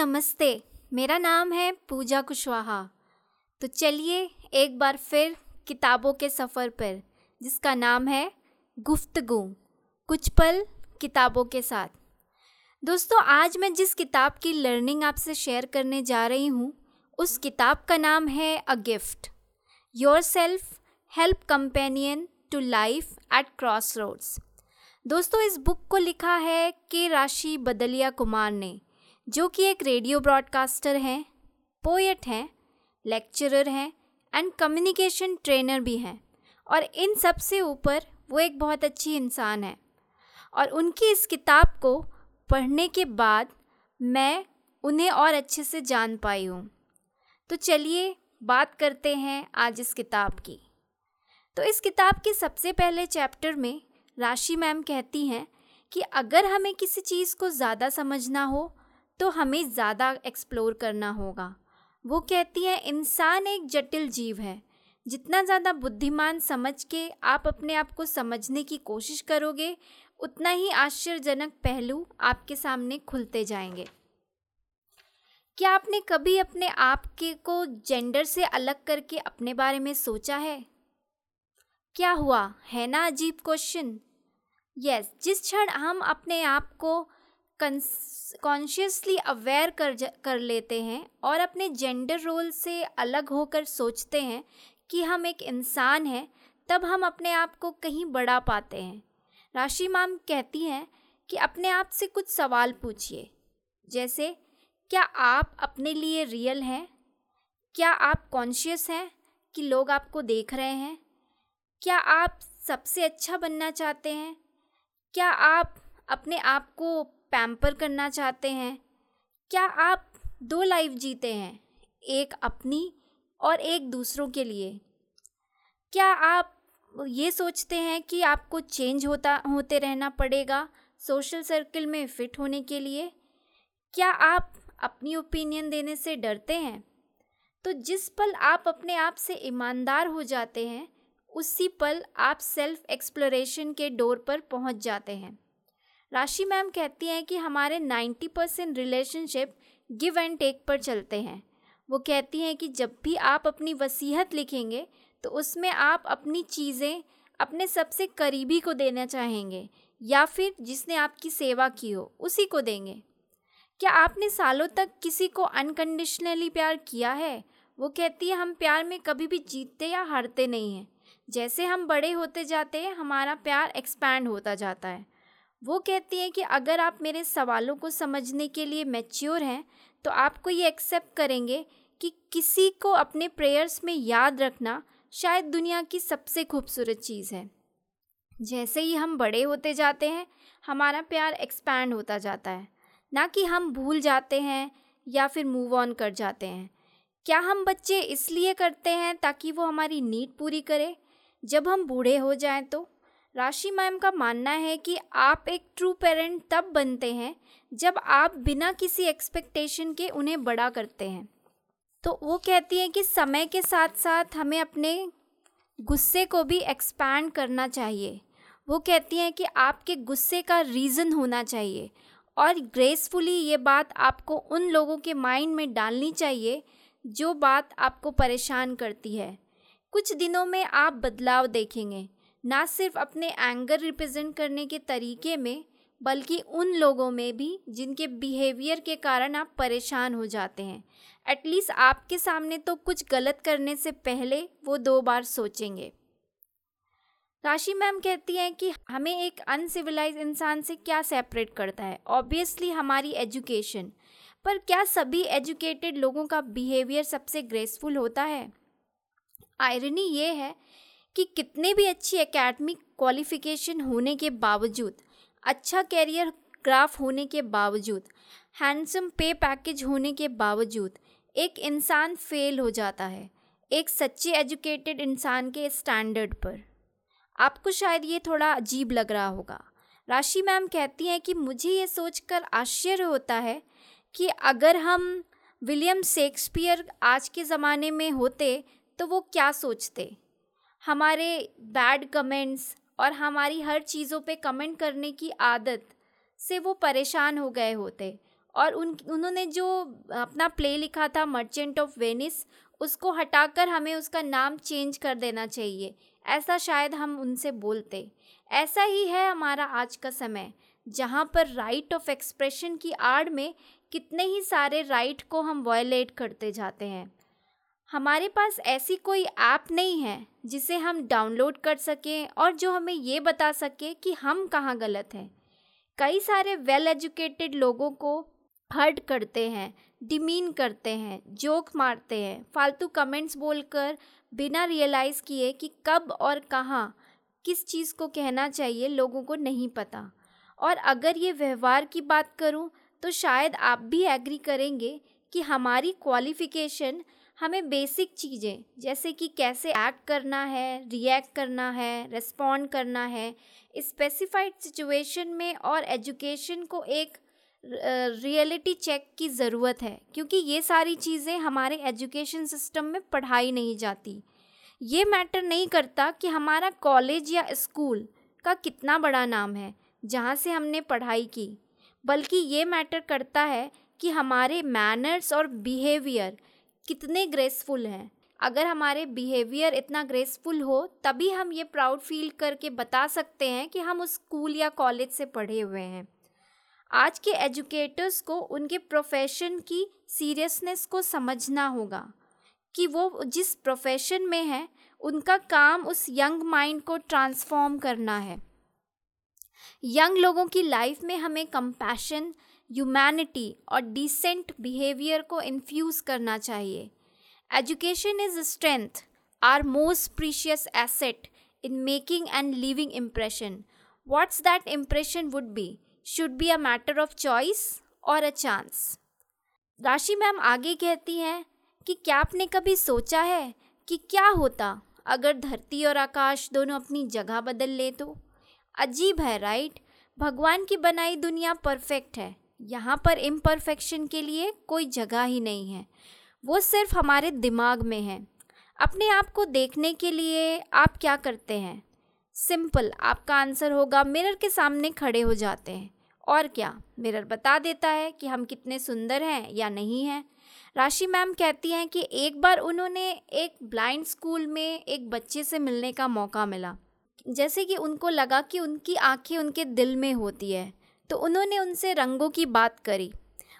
नमस्ते। मेरा नाम है पूजा कुशवाहा। तो चलिए एक बार फिर किताबों के सफ़र पर, जिसका नाम है गुफ्तगु। कुछ पल किताबों के साथ। दोस्तों, आज मैं जिस किताब की लर्निंग आपसे शेयर करने जा रही हूँ, उस किताब का नाम है a gift. Your self help companion to life at cross roads दोस्तों, इस बुक को लिखा है के राशि बदलिया कुमार ने। जो कि एक रेडियो ब्रॉडकास्टर हैं, पोएट हैं, लेक्चरर हैं एंड कम्युनिकेशन ट्रेनर भी हैं। और इन सबसे ऊपर वो एक बहुत अच्छी इंसान है। और उनकी इस किताब को पढ़ने के बाद मैं उन्हें और अच्छे से जान पाई हूँ। तो चलिए बात करते हैं आज इस किताब की। तो इस किताब के सबसे पहले चैप्टर में राशि मैम कहती हैं कि अगर हमें किसी चीज़ को ज़्यादा समझना हो तो हमें ज़्यादा एक्सप्लोर करना होगा। वो कहती है, इंसान एक जटिल जीव है। जितना ज़्यादा बुद्धिमान समझ के आप अपने आप को समझने की कोशिश करोगे, उतना ही आश्चर्यजनक पहलू आपके सामने खुलते जाएँगे। क्या आपने कभी अपने आप के को जेंडर से अलग करके अपने बारे में सोचा है? क्या हुआ? है ना अजीब क्वेश्चन यस जिस क्षण हम अपने आप को कॉन्शियसली अवेयर कर कर लेते हैं और अपने जेंडर रोल से अलग होकर सोचते हैं कि हम एक इंसान हैं, तब हम अपने आप को कहीं बढ़ा पाते हैं। राशि माम कहती हैं कि अपने आप से कुछ सवाल पूछिए। जैसे, क्या आप अपने लिए रियल हैं? क्या आप कॉन्शियस हैं कि लोग आपको देख रहे हैं? क्या आप सबसे अच्छा बनना चाहते हैं? क्या आप अपने आप को पैम्पर करना चाहते हैं। क्या आप दो लाइफ जीते हैं, एक अपनी और एक दूसरों के लिए? क्या आप ये सोचते हैं कि आपको चेंज होता, होते रहना पड़ेगा सोशल सर्कल में फ़िट होने के लिए? क्या आप अपनी ओपिनियन देने से डरते हैं? तो जिस पल आप अपने आप से ईमानदार हो जाते हैं, उसी पल आप सेल्फ एक्सप्लोरेशन के डोर पर पहुँच जाते हैं। राशि मैम कहती हैं कि हमारे 90 percent relationship give and take पर चलते हैं। वो कहती हैं कि जब भी आप अपनी वसीहत लिखेंगे तो उसमें आप अपनी चीज़ें अपने सबसे करीबी को देना चाहेंगे, या फिर जिसने आपकी सेवा की हो, उसी को देंगे। क्या आपने सालों तक किसी को अनकंडीशनली प्यार किया है? वो कहती है, हम प्यार में कभी भी जीतते या हारते नहीं हैं। जैसे हम बड़े होते जाते हैं, हमारा प्यार एक्सपैंड होता जाता है। वो कहती हैं कि अगर आप मेरे सवालों को समझने के लिए मैच्योर हैं तो आपको ये एक्सेप्ट करेंगे कि किसी को अपने प्रेयर्स में याद रखना शायद दुनिया की सबसे खूबसूरत चीज़ है। जैसे ही हम बड़े होते जाते हैं, हमारा प्यार एक्सपैंड होता जाता है। ना कि हम भूल जाते हैं या फिर मूव ऑन कर जाते हैं। क्या हम बच्चे इसलिए करते हैं ताकि वो हमारी नीड पूरी करे? जब हम बूढ़े हो जाएँ तो राशि मैम का मानना है कि आप एक ट्रू पेरेंट तब बनते हैं जब आप बिना किसी एक्सपेक्टेशन के उन्हें बड़ा करते हैं। तो वो कहती हैं कि समय के साथ साथ हमें अपने गुस्से को भी एक्सपैंड करना चाहिए। वो कहती हैं कि आपके गुस्से का रीज़न होना चाहिए और ग्रेसफुली ये बात आपको उन लोगों के माइंड में डालनी चाहिए जो बात आपको परेशान करती है। कुछ दिनों में आप बदलाव देखेंगे। ना सिर्फ़ अपने एंगर रिप्रेजेंट करने के तरीके में, बल्कि उन लोगों में भी जिनके बिहेवियर के कारण आप परेशान हो जाते हैं। एटलीस्ट आपके सामने तो कुछ गलत करने से पहले वो दो बार सोचेंगे। राशि मैम कहती हैं कि हमें एक अनसिविलाइज इंसान से क्या सेपरेट करता है? ऑब्वियसली हमारी एजुकेशन पर क्या सभी एजुकेटेड लोगों का बिहेवियर सबसे ग्रेसफुल होता है? आयरनी ये है कि कितने भी अच्छी एकेडमिक क्वालिफिकेशन होने के बावजूद अच्छा कैरियर ग्राफ होने के बावजूद हैंडसम पे पैकेज होने के बावजूद एक इंसान फेल हो जाता है, एक सच्चे एजुकेटेड इंसान के स्टैंडर्ड पर। आपको शायद ये थोड़ा अजीब लग रहा होगा। राशि मैम कहती हैं कि मुझे ये सोचकर आश्चर्य होता है कि अगर हम विलियम शेक्सपियर आज के ज़माने में होते तो वो क्या सोचते? हमारे बैड कमेंट्स और हमारी हर चीज़ों पे कमेंट करने की आदत से वो परेशान हो गए होते। और उन, उन्होंने जो अपना प्ले लिखा था मर्चेंट ऑफ़ वेनिस उसको हटाकर हमें उसका नाम चेंज कर देना चाहिए। ऐसा शायद हम उनसे बोलते। ऐसा ही है हमारा आज का समय, जहाँ पर राइट ऑफ़ एक्सप्रेशन की आड़ में कितने ही सारे राइट को हम वायलेट करते जाते हैं। हमारे पास ऐसी कोई ऐप नहीं है जिसे हम डाउनलोड कर सकें और जो हमें ये बता सके कि हम कहाँ गलत हैं। कई सारे वेल एजुकेटेड लोगों को हर्ट करते हैं, डिमीन करते हैं, जोक मारते हैं, फालतू कमेंट्स बोलकर बिना रियलाइज़ किए कि कब और कहाँ किस चीज़ को कहना चाहिए लोगों को नहीं पता। और अगर ये व्यवहार की बात करूँ तो शायद आप भी एग्री करेंगे कि हमारी क्वालिफ़िकेशन हमें बेसिक चीज़ें, जैसे कि कैसे एक्ट करना है रिएक्ट करना है रेस्पॉन्ड करना है स्पेसिफाइड सिचुएशन में और एजुकेशन को एक रियलिटी चेक की ज़रूरत है। क्योंकि ये सारी चीज़ें हमारे एजुकेशन सिस्टम में पढ़ाई नहीं जाती। ये मैटर नहीं करता कि हमारा कॉलेज या स्कूल का कितना बड़ा नाम है, जहाँ से हमने पढ़ाई की। बल्कि ये मैटर करता है कि हमारे मैनर्स और बिहेवियर कितने ग्रेसफुल हैं। अगर हमारे बिहेवियर इतना ग्रेसफुल हो, तभी हम ये प्राउड फील करके बता सकते हैं कि हम उस स्कूल या कॉलेज से पढ़े हुए हैं। आज के एजुकेटर्स को, उनके प्रोफेशन की सीरियसनेस को समझना होगा कि वो जिस प्रोफेशन में है, उनका काम उस यंग माइंड को ट्रांसफॉर्म करना है। यंग लोगों की लाइफ में हमें कंपैशन ह्यूमैनिटी और डिसेंट बिहेवियर को इन्फ्यूज़ करना चाहिए। Education is strength our most precious asset in making and living impression what's that impression would be should be a matter of choice और अ चांस राशि ma'am आगे कहती हैं कि क्या आपने कभी सोचा है कि क्या होता अगर धरती और आकाश दोनों अपनी जगह बदल ले तो? अजीब है राइट भगवान की बनाई दुनिया परफेक्ट है। यहाँ पर इम्परफेक्शन के लिए कोई जगह ही नहीं है। वो सिर्फ़ हमारे दिमाग में है। अपने आप को देखने के लिए आप क्या करते हैं? सिंपल आपका आंसर होगा मिरर के सामने खड़े हो जाते हैं। और क्या? मिरर बता देता है कि हम कितने सुंदर हैं या नहीं हैं। राशि मैम कहती हैं कि एक बार उन्होंने एक ब्लाइंड स्कूल में एक बच्चे से मिलने का मौका मिला। जैसे कि उनको लगा कि उनकी आँखें उनके दिल में होती है। तो उन्होंने उनसे रंगों की बात करी।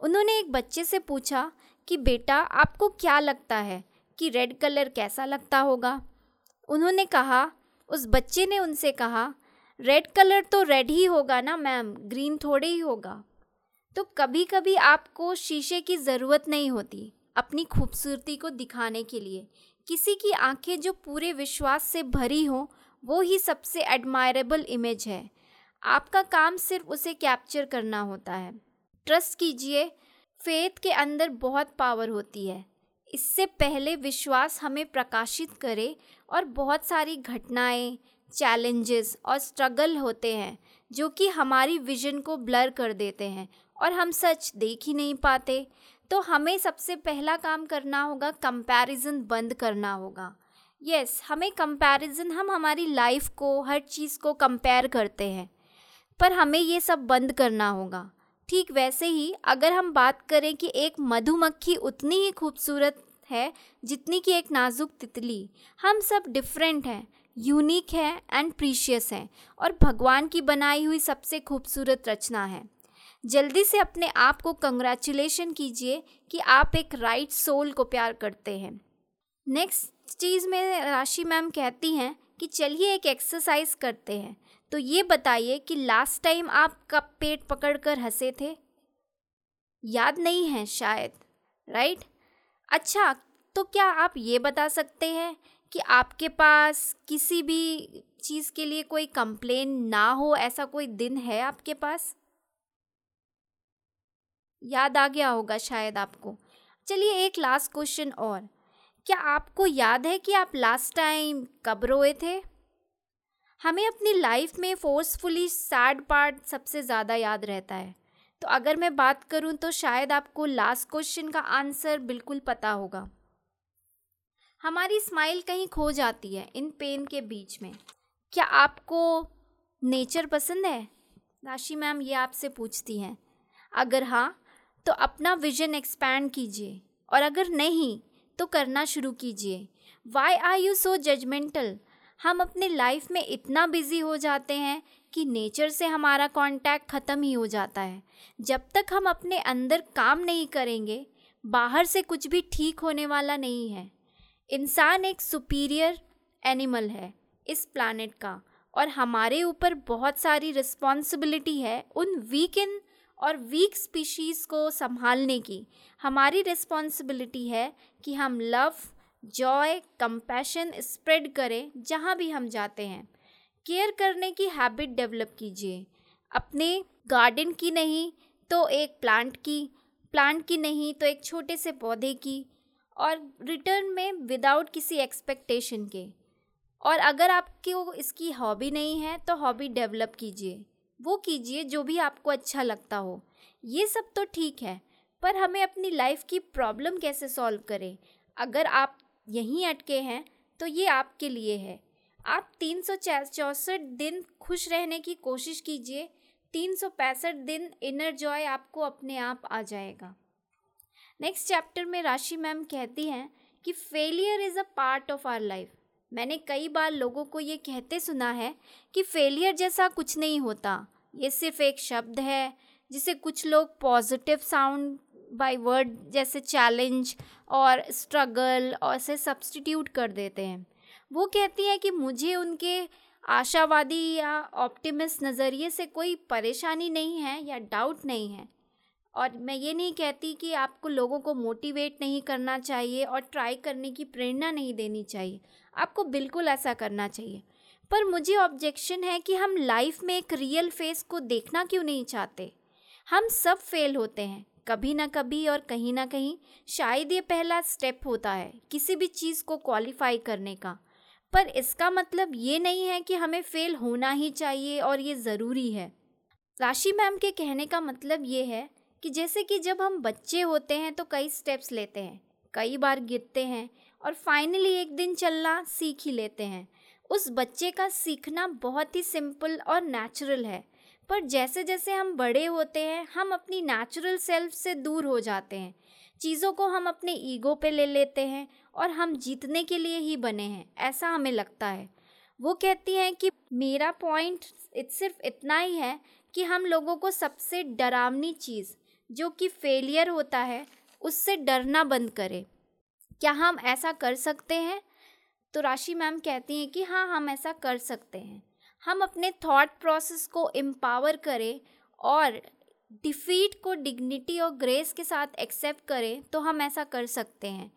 उन्होंने एक बच्चे से पूछा कि, बेटा, आपको क्या लगता है कि रेड कलर कैसा लगता होगा? उन्होंने कहा, उस बच्चे ने उनसे कहा, रेड कलर तो रेड ही होगा ना मैम, ग्रीन थोड़े ही होगा। तो कभी कभी आपको शीशे की ज़रूरत नहीं होती अपनी खूबसूरती को दिखाने के लिए। किसी की आँखें जो पूरे विश्वास से भरी हों, वो ही सबसे एडमायरेबल इमेज है। आपका काम सिर्फ़ उसे कैप्चर करना होता है। ट्रस्ट कीजिए फेथ के अंदर बहुत पावर होती है। इससे पहले विश्वास हमें प्रकाशित करे और बहुत सारी घटनाएँ चैलेंजेस और स्ट्रगल होते हैं जो कि हमारी विजन को ब्लर कर देते हैं और हम सच देख ही नहीं पाते। तो हमें सबसे पहला काम करना होगा कंपैरिजन बंद करना होगा। यस yes, हमें कंपैरिजन हम हमारी लाइफ को हर चीज़ को कंपेयर करते हैं। पर हमें ये सब बंद करना होगा। ठीक वैसे ही अगर हम बात करें कि एक मधुमक्खी उतनी ही खूबसूरत है जितनी कि एक नाजुक तितली, हम सब डिफरेंट हैं यूनिक है एंड प्रीशियस हैं और भगवान की बनाई हुई सबसे खूबसूरत रचना है। जल्दी से अपने आप को कंग्रेचुलेशन कीजिए कि आप एक राइट सोल को प्यार करते हैं। नेक्स्ट चीज़ में राशि मैम कहती हैं कि चलिए एक एक्सरसाइज करते हैं। तो ये बताइए कि लास्ट टाइम आप कब पेट पकड़ कर हंसे थे? याद नहीं है शायद राइट अच्छा तो क्या आप ये बता सकते हैं कि आपके पास किसी भी चीज़ के लिए कोई कंप्लेन ना हो, ऐसा कोई दिन है आपके पास? याद आ गया होगा शायद आपको। चलिए एक लास्ट क्वेश्चन और। क्या आपको याद है कि आप लास्ट टाइम कब रोए थे? हमें अपनी लाइफ में फोर्सफुली सैड पार्ट सबसे ज़्यादा याद रहता है। तो अगर मैं बात करूँ तो शायद आपको लास्ट क्वेश्चन का आंसर बिल्कुल पता होगा। हमारी स्माइल कहीं खो जाती है इन पेन के बीच में। क्या आपको नेचर पसंद है? राशि मैम, ये आपसे पूछती हैं। अगर हाँ तो अपना विजन एक्सपैंड कीजिए। और अगर नहीं तो करना शुरू कीजिए। Why are you so judgemental हम अपने लाइफ में इतना बिज़ी हो जाते हैं कि नेचर से हमारा कांटेक्ट ख़त्म ही हो जाता है। जब तक हम अपने अंदर काम नहीं करेंगे, बाहर से कुछ भी ठीक होने वाला नहीं है। इंसान एक सुपीरियर एनिमल है इस प्लानट का और हमारे ऊपर बहुत सारी रिस्पॉन्सिबिलिटी है उन वीक इन और वीक स्पीशीज़ को संभालने की। हमारी रिस्पॉन्सिबिलिटी है कि हम लव जॉय कंपैशन स्प्रेड करें जहाँ भी हम जाते हैं। केयर करने की हैबिट डेवलप कीजिए। अपने गार्डन की नहीं तो एक प्लांट की प्लांट की नहीं तो एक छोटे से पौधे की और रिटर्न में विदाउट किसी एक्सपेक्टेशन के। और अगर आपको इसकी हॉबी नहीं है तो हॉबी डेवलप कीजिए। वो कीजिए जो भी आपको अच्छा लगता हो। ये सब तो ठीक है, पर हमें अपनी लाइफ की प्रॉब्लम कैसे सॉल्व करें? अगर आप यहीं अटके हैं तो ये आपके लिए है। आप तीन सौ चौंसठ दिन खुश रहने की कोशिश कीजिए, तीन सौ पैंसठ दिन इनर जॉय आपको अपने आप आ जाएगा। नेक्स्ट चैप्टर में राशि मैम कहती हैं कि failure is a part of our life मैंने कई बार लोगों को ये कहते सुना है कि फेलियर जैसा कुछ नहीं होता। ये सिर्फ़ एक शब्द है, जिसे कुछ लोग पॉजिटिव साउंड बाय वर्ड जैसे चैलेंज और स्ट्रगल और से सब्सटीट्यूट कर देते हैं। वो कहती हैं कि मुझे उनके आशावादी या ऑप्टिमिस्ट नज़रिए से कोई परेशानी नहीं है या डाउट नहीं है। और मैं ये नहीं कहती कि आपको लोगों को मोटिवेट नहीं करना चाहिए और ट्राई करने की प्रेरणा नहीं देनी चाहिए। आपको बिल्कुल ऐसा करना चाहिए। पर मुझे ऑब्जेक्शन है कि हम लाइफ में एक रियल फेस को देखना क्यों नहीं चाहते? हम सब फेल होते हैं। कभी ना कभी और कहीं ना कहीं शायद ये पहला स्टेप होता है किसी भी चीज़ को क्वालिफाई करने का। पर इसका मतलब ये नहीं है कि हमें फेल होना ही चाहिए और ये ज़रूरी है। राशि मैम के कहने का मतलब ये है कि जैसे कि जब हम बच्चे होते हैं तो कई स्टेप्स लेते हैं, कई बार गिरते हैं और फाइनली एक दिन चलना सीख ही लेते हैं। उस बच्चे का सीखना बहुत ही सिंपल और नेचुरल है। पर जैसे जैसे हम बड़े होते हैं, हम अपनी नेचुरल सेल्फ से दूर हो जाते हैं। चीज़ों को हम अपने ईगो पे ले लेते हैं और हम जीतने के लिए ही बने हैं, ऐसा हमें लगता है। वो कहती हैं कि मेरा पॉइंट सिर्फ़ इतना ही है कि हम लोगों को सबसे डरावनी चीज़, जो कि फेलियर होता है, उससे डरना बंद करें। क्या हम ऐसा कर सकते हैं? तो राशि मैम कहती हैं कि हाँ हम ऐसा कर सकते हैं। हम अपने थॉट प्रोसेस को एम्पावर करें और डिफीट को डिग्निटी और ग्रेस के साथ एक्सेप्ट करें तो हम ऐसा कर सकते हैं।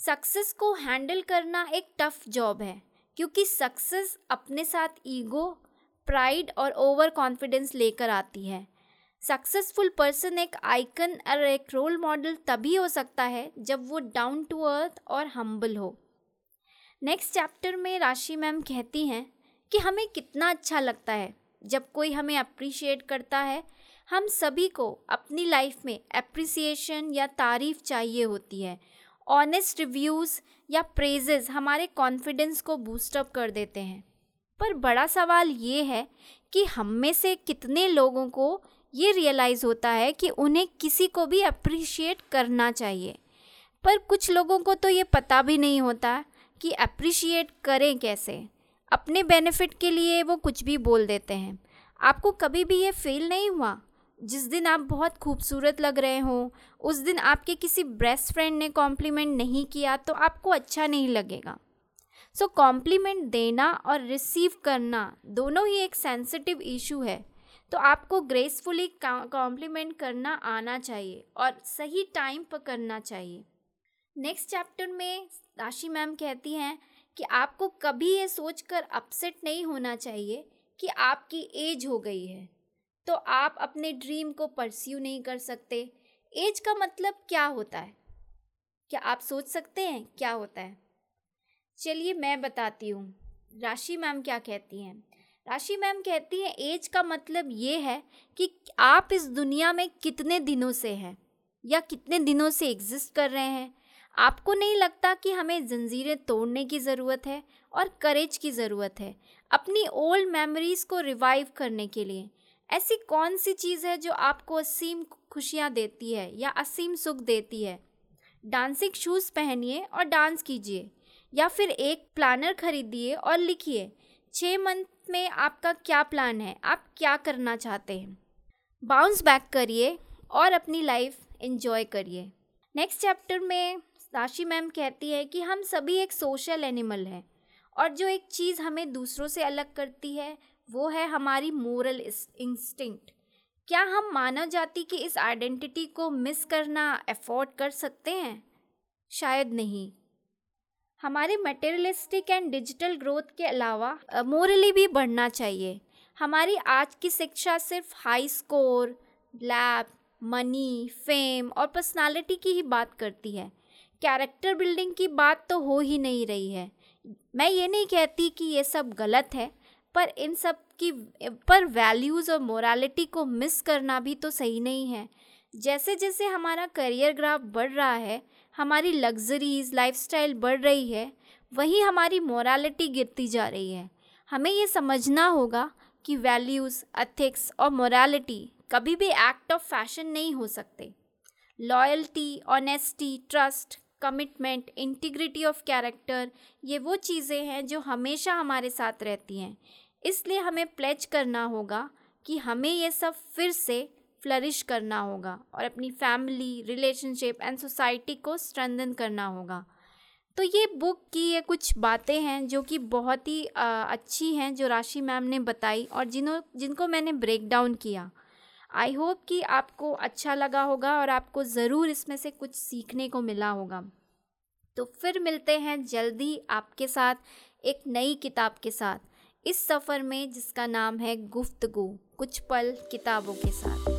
सक्सेस को हैंडल करना एक टफ जॉब है, क्योंकि सक्सेस अपने साथ ईगो प्राइड और ओवर कॉन्फिडेंस लेकर आती है। सक्सेसफुल पर्सन एक आइकन और एक रोल मॉडल तभी हो सकता है जब वो डाउन टू अर्थ और हम्बल हो। नेक्स्ट चैप्टर में राशि मैम कहती हैं कि हमें कितना अच्छा लगता है। जब कोई हमें अप्रिशिएट करता है, हम सभी को अपनी लाइफ में अप्रिसिएशन या तारीफ़ चाहिए होती है। ऑनेस्ट रिव्यूज़ या प्रेजेस हमारे कॉन्फिडेंस को बूस्टअप कर देते हैं। पर बड़ा सवाल ये है कि हम में से कितने लोगों को ये रियलाइज़ होता है कि उन्हें किसी को भी अप्रिशिएट करना चाहिए? पर कुछ लोगों को तो ये पता भी नहीं होता कि अप्रिशिएट करें कैसे। अपने बेनिफिट के लिए वो कुछ भी बोल देते हैं। आपको कभी भी ये फील नहीं हुआ? जिस दिन आप बहुत खूबसूरत लग रहे हो उस दिन आपके किसी बेस्ट फ्रेंड ने कॉम्प्लीमेंट नहीं किया तो आपको अच्छा नहीं लगेगा। सो so, कॉम्प्लीमेंट देना और रिसीव करना दोनों ही एक सेंसिटिव इशू है। तो आपको ग्रेसफुली कॉम्प्लीमेंट करना आना चाहिए और सही टाइम पर करना चाहिए। नेक्स्ट चैप्टर में राशि मैम कहती हैं कि आपको कभी ये सोचकर अपसेट नहीं होना चाहिए कि आपकी एज हो गई है। तो आप अपने ड्रीम को परस्यू नहीं कर सकते। एज का मतलब क्या होता है? क्या आप सोच सकते हैं क्या होता है? चलिए मैं बताती हूँ। राशि मैम क्या कहती हैं? राशि मैम कहती हैं एज का मतलब ये है कि आप इस दुनिया में कितने दिनों से हैं या कितने दिनों से एग्जिस्ट कर रहे हैं? आपको नहीं लगता कि हमें जंजीरें तोड़ने की ज़रूरत है और करेज की ज़रूरत है अपनी ओल्ड मेमोरीज़ को रिवाइव करने के लिए? ऐसी कौन सी चीज़ है जो आपको असीम खुशियाँ देती है या असीम सुख देती है? डांसिंग शूज़ पहनिए और डांस कीजिए या फिर एक प्लानर खरीदिए और लिखिए छः मंथ में आपका क्या प्लान है? आप क्या करना चाहते हैं? बाउंस बैक करिए और अपनी लाइफ इन्जॉय करिए। नेक्स्ट चैप्टर में राशि मैम कहती है कि हम सभी एक सोशल एनिमल हैं और जो एक चीज़ हमें दूसरों से अलग करती है, वो है हमारी मोरल इंस्टिंक्ट। क्या हम मानव जाति की इस आइडेंटिटी को मिस करना अफोर्ड कर सकते हैं? शायद नहीं। हमारे मटेरियलिस्टिक एंड डिजिटल ग्रोथ के अलावा मोरली भी बढ़ना चाहिए। हमारी आज की शिक्षा सिर्फ़ high score, lab, money, fame और पर्सनालिटी की ही बात करती है। कैरेक्टर बिल्डिंग की बात तो हो ही नहीं रही है। मैं ये नहीं कहती कि ये सब गलत है, पर इन सब की, पर वैल्यूज़ और मोरालिटी को मिस करना भी तो सही नहीं है। जैसे जैसे हमारा करियर ग्राफ बढ़ रहा है, हमारी लग्जरीज लाइफस्टाइल बढ़ रही है, वहीं हमारी मोरालिटी गिरती जा रही है। हमें ये समझना होगा कि वैल्यूज़ एथिक्स और मोरालिटी कभी भी एक्ट ऑफ़ फ़ैशन नहीं हो सकते। Loyalty honesty trust commitment integrity of character ये वो चीज़ें हैं जो हमेशा हमारे साथ रहती हैं। इसलिए हमें प्लेज करना होगा कि हमें ये सब फिर से फ्लरिश करना होगा और अपनी फैमिली रिलेशनशिप एंड सोसाइटी को स्ट्रेंदन करना होगा। तो ये बुक की ये कुछ बातें हैं जो कि बहुत ही अच्छी हैं जो राशि मैम ने बताई और जिन्हों, जिनको मैंने ब्रेक डाउन किया। आई होप कि आपको अच्छा लगा होगा और आपको ज़रूर इसमें से कुछ सीखने को मिला होगा। तो फिर मिलते हैं जल्दी आपके साथ, एक नई किताब के साथ, इस सफ़र में जिसका नाम है गुफ्तगु, कुछ पल किताबों के साथ।